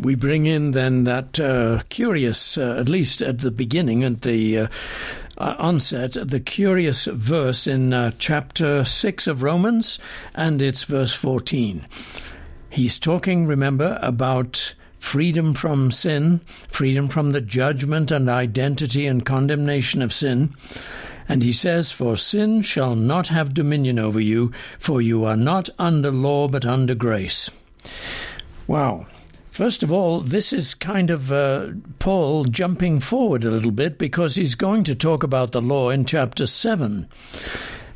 we bring in then that uh, curious, uh, at least at the beginning, at the uh, uh onset, the curious verse in uh, chapter 6 of Romans, and it's verse 14. He's talking, remember, about freedom from sin, freedom from the judgment and identity and condemnation of sin. And he says, For sin shall not have dominion over you, for you are not under law but under grace. Wow. First of all, this is kind of uh, Paul jumping forward a little bit because he's going to talk about the law in chapter 7.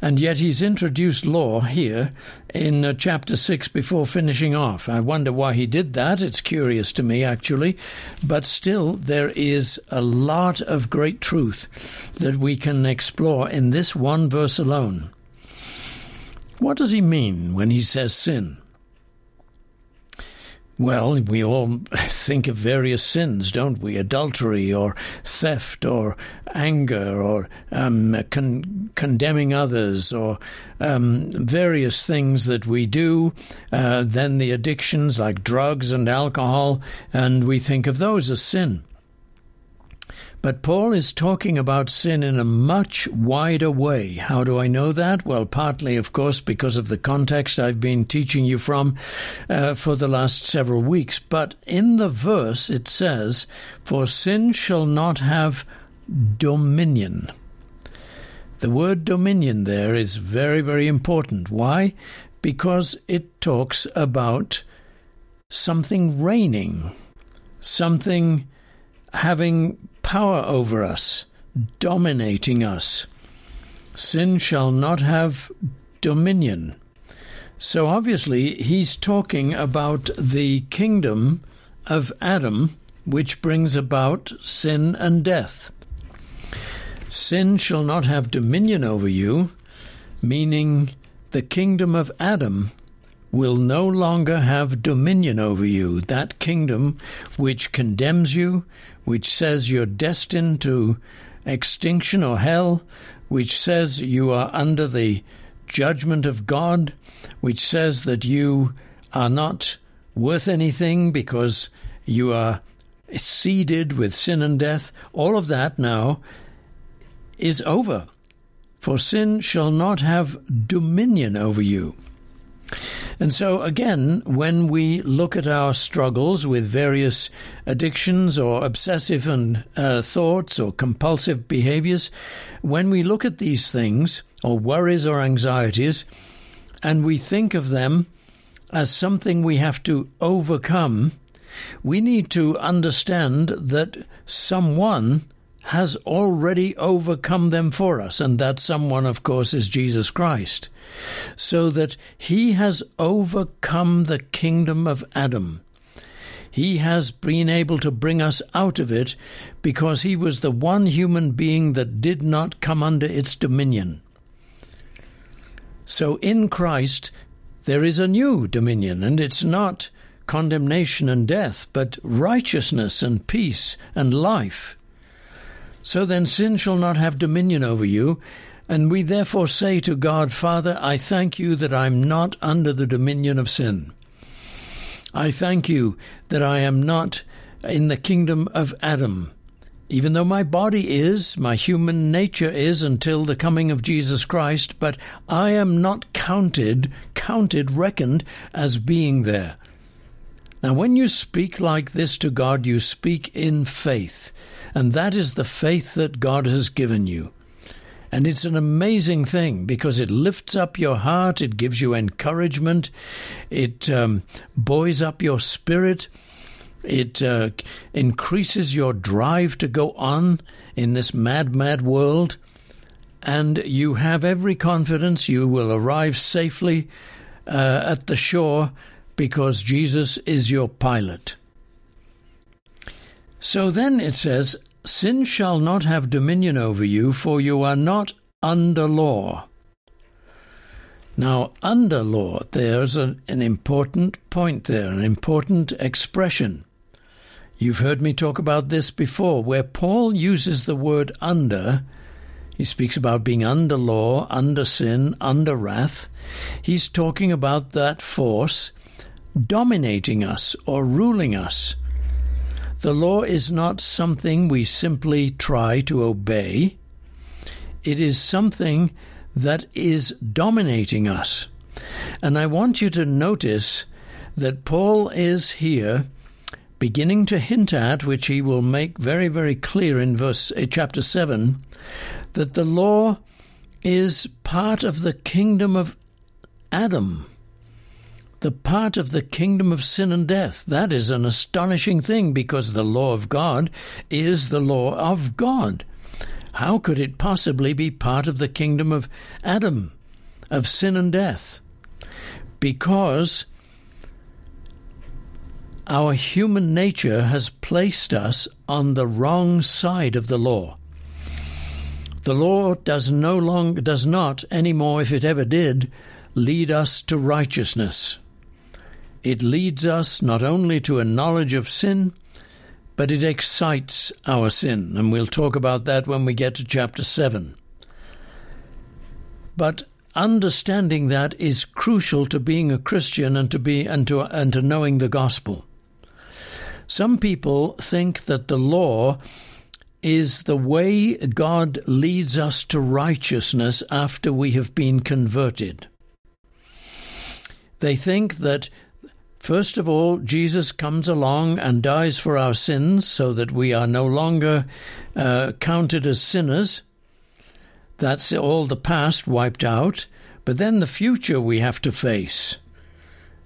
And yet he's introduced law here in uh, chapter 6 before finishing off. I wonder why he did that. It's curious to me, actually. But still, there is a lot of great truth that we can explore in this one verse alone. What does he mean when he says sin? Well, we all think of various sins, don't we? Adultery or theft or anger or um, con- condemning others or um, various things that we do. Uh, then the addictions like drugs and alcohol, and we think of those as sin. But Paul is talking about sin in a much wider way. How do I know that? Well, partly, of course, because of the context I've been teaching you from uh, for the last several weeks. But in the verse, it says, For sin shall not have dominion. The word dominion there is very, very important. Why? Because it talks about something reigning, something having power over us, dominating us. Sin shall not have dominion. So obviously, he's talking about the kingdom of Adam, which brings about sin and death. Sin shall not have dominion over you, meaning the kingdom of Adam will no longer have dominion over you. That kingdom which condemns you, which says you're destined to extinction or hell, which says you are under the judgment of God, which says that you are not worth anything because you are seeded with sin and death, all of that now is over. For sin shall not have dominion over you. And so, again, when we look at our struggles with various addictions or obsessive and uh, thoughts or compulsive behaviors, when we look at these things, or worries or anxieties, and we think of them as something we have to overcome, we need to understand that someone has already overcome them for us, and that someone, of course, is Jesus Christ, so that he has overcome the kingdom of Adam. He has been able to bring us out of it because he was the one human being that did not come under its dominion. So in Christ, there is a new dominion, and it's not condemnation and death, but righteousness and peace and life. So then sin shall not have dominion over you. And we therefore say to God, Father, I thank you that I'm not under the dominion of sin. I thank you that I am not in the kingdom of Adam. Even though my body is, my human nature is until the coming of Jesus Christ, but I am not counted, counted, reckoned as being there. Now, when you speak like this to God, you speak in faith. And that is the faith that God has given you. And it's an amazing thing because it lifts up your heart, it gives you encouragement, it um, buoys up your spirit, it uh, increases your drive to go on in this mad, mad world. And you have every confidence you will arrive safely uh, at the shore because Jesus is your pilot. So then it says, Sin shall not have dominion over you, for you are not under law. Now, under law, there's an, an important point there, an important expression. You've heard me talk about this before, where Paul uses the word under. He speaks about being under law, under sin, under wrath. He's talking about that force dominating us or ruling us. The law is not something we simply try to obey. It is something that is dominating us. And I want you to notice that Paul is here beginning to hint at, which he will make very, very clear in verse uh, chapter 7, that the law is part of the kingdom of Adam, the part of the kingdom of sin and death. That is an astonishing thing because the law of God is the law of God. How could it possibly be part of the kingdom of Adam, of sin and death? Because our human nature has placed us on the wrong side of the law. The law does no longer does not anymore, if it ever did, lead us to righteousness. It leads us not only to a knowledge of sin, but it excites our sin, and we'll talk about that when we get to chapter 7. But understanding that is crucial to being a Christian and to be and to and to knowing the gospel. Some people think that the law is the way God leads us to righteousness after we have been converted. They think that, first of all, Jesus comes along and dies for our sins so that we are no longer uh, counted as sinners. That's all the past wiped out. But then the future we have to face.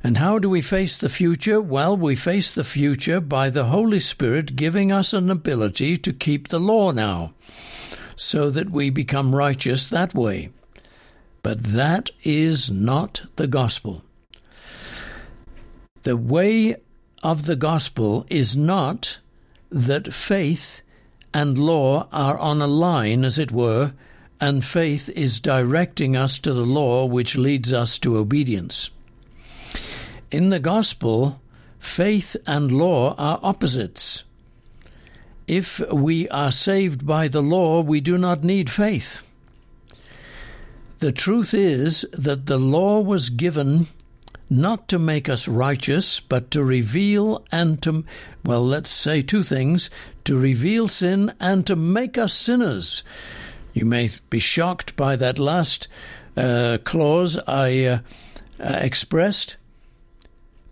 And how do we face the future? Well, we face the future by the Holy Spirit giving us an ability to keep the law now, so that we become righteous that way. But that is not the gospel. The way of the gospel is not that faith and law are on a line, as it were, and faith is directing us to the law which leads us to obedience. In the gospel, faith and law are opposites. If we are saved by the law, we do not need faith. The truth is that the law was given not to make us righteous, but to reveal and to, well, let's say two things to reveal sin and to make us sinners. You may be shocked by that last uh, clause I uh, uh, expressed.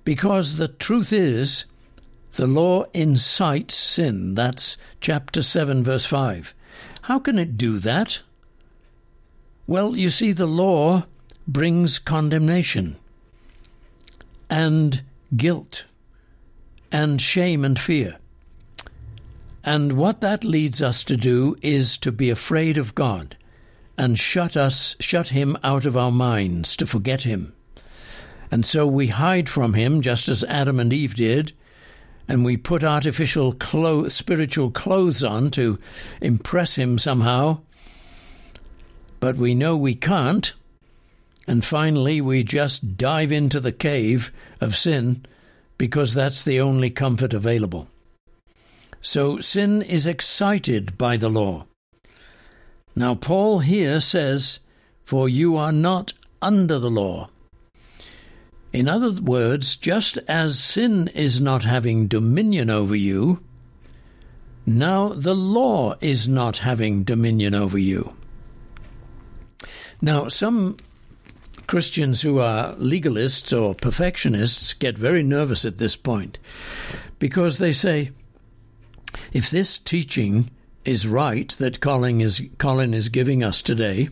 Because the truth is, the law incites sin. That's chapter 7, verse 5. How can it do that? Well, you see, the law brings condemnation and guilt and shame and fear. And what that leads us to do is to be afraid of God and shut us shut him out of our minds to forget him. And so we hide from him, just as Adam and Eve did, and we put artificial clo- spiritual clothes on to impress him somehow. But we know we can't. And finally, we just dive into the cave of sin because that's the only comfort available. So sin is excited by the law. Now, Paul here says, For you are not under the law, in other words, just as sin is not having dominion over you, now the law is not having dominion over you. Now, some Christians who are legalists or perfectionists get very nervous at this point because they say, if this teaching is right that Colin is, Colin is giving us today,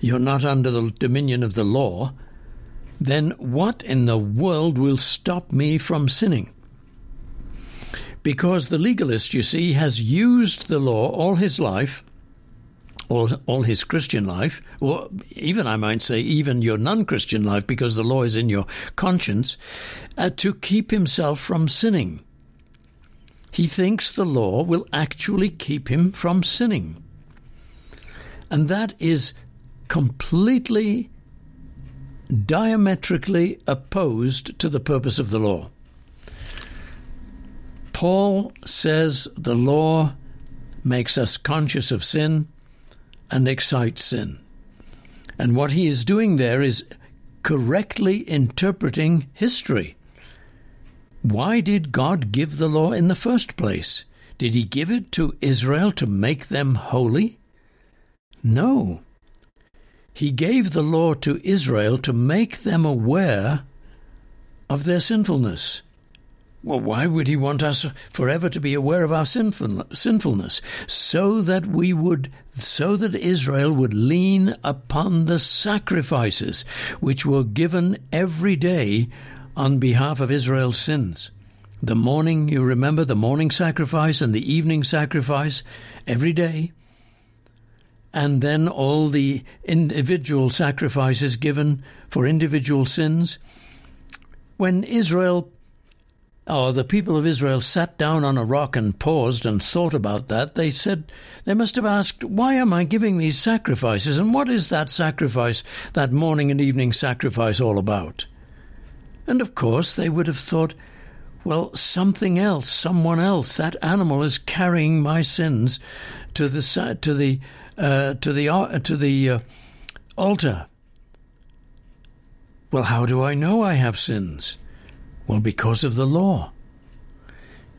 you're not under the dominion of the law, then what in the world will stop me from sinning? Because the legalist, you see, has used the law all his life, all, all his Christian life, or even, I might say, even your non Christian life, because the law is in your conscience, uh, to keep himself from sinning. He thinks the law will actually keep him from sinning. And that is completely diametrically opposed to the purpose of the law. Paul says the law makes us conscious of sin and excites sin. And what he is doing there is correctly interpreting history. Why did God give the law in the first place? Did he give it to Israel to make them holy? No. He gave the law to Israel to make them aware of their sinfulness. Well, why would he want us forever to be aware of our sinfulness? So that we would, so that Israel would lean upon the sacrifices which were given every day on behalf of Israel's sins. The morning, you remember, the morning sacrifice and the evening sacrifice every day. And then all the individual sacrifices given for individual sins. When Israel or the people of Israel sat down on a rock and paused and thought about that, they said, they must have asked, Why am I giving these sacrifices? And what is that sacrifice, that morning and evening sacrifice, all about? And of course, they would have thought, well, something else, someone else, that animal is carrying my sins to the to the uh, to the uh, to the uh, altar. Well, how do I know I have sins? Well, because of the law.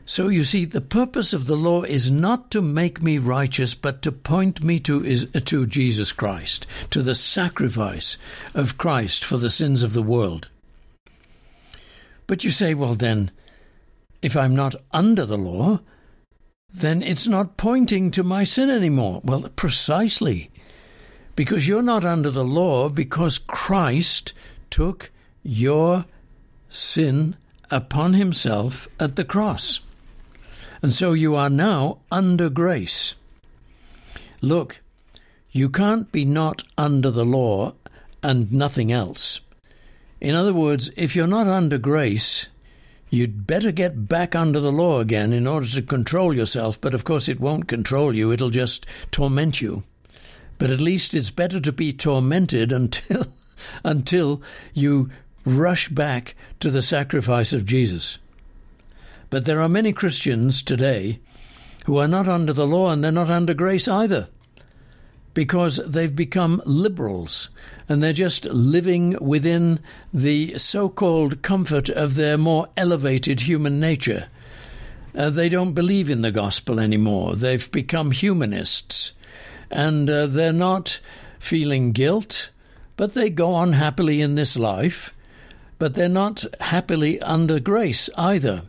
So you see, the purpose of the law is not to make me righteous, but to point me to, is, to Jesus Christ, to the sacrifice of Christ for the sins of the world. But you say, well, then, if I'm not under the law, then it's not pointing to my sin anymore. Well, precisely. Because you're not under the law because Christ took your sin upon himself at the cross. And so you are now under grace. Look, you can't be not under the law and nothing else. In other words, if you're not under grace, you'd better get back under the law again in order to control yourself, but of course it won't control you, it'll just torment you. But at least it's better to be tormented until until you rush back to the sacrifice of Jesus. But there are many Christians today who are not under the law and they're not under grace either because they've become liberals and they're just living within the so called comfort of their more elevated human nature. Uh, they don't believe in the gospel anymore. They've become humanists and uh, they're not feeling guilt, but they go on happily in this life but they're not happily under grace either.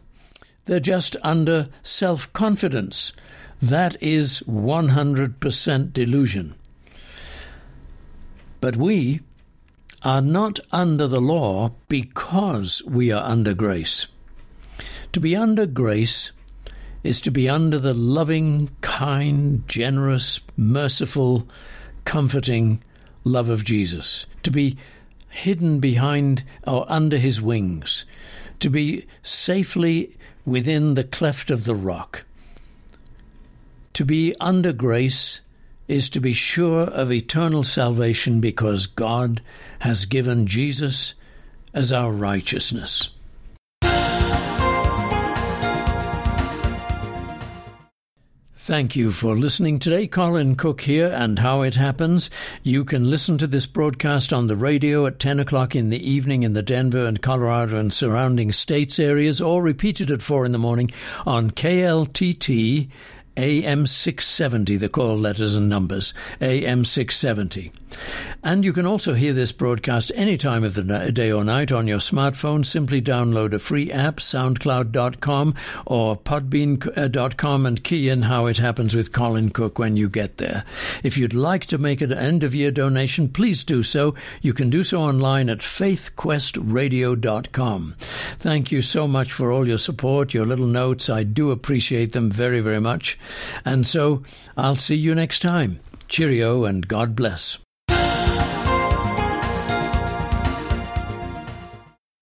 They're just under self confidence. That is 100% delusion. But we are not under the law because we are under grace. To be under grace is to be under the loving, kind, generous, merciful, comforting love of Jesus. To be hidden behind or under his wings, to be safely within the cleft of the rock. To be under grace is to be sure of eternal salvation because God has given Jesus as our righteousness. Thank you for listening today. Colin Cook here, and how it happens. You can listen to this broadcast on the radio at 10 o'clock in the evening in the Denver and Colorado and surrounding states areas, or repeated at 4 in the morning on KLTT AM 670, the call letters and numbers, AM 670. And you can also hear this broadcast any time of the day or night on your smartphone. Simply download a free app, soundcloud.com or podbean.com, uh, and key in how it happens with Colin Cook when you get there. If you'd like to make an end of year donation, please do so. You can do so online at faithquestradio.com. Thank you so much for all your support, your little notes. I do appreciate them very, very much. And so I'll see you next time. Cheerio and God bless.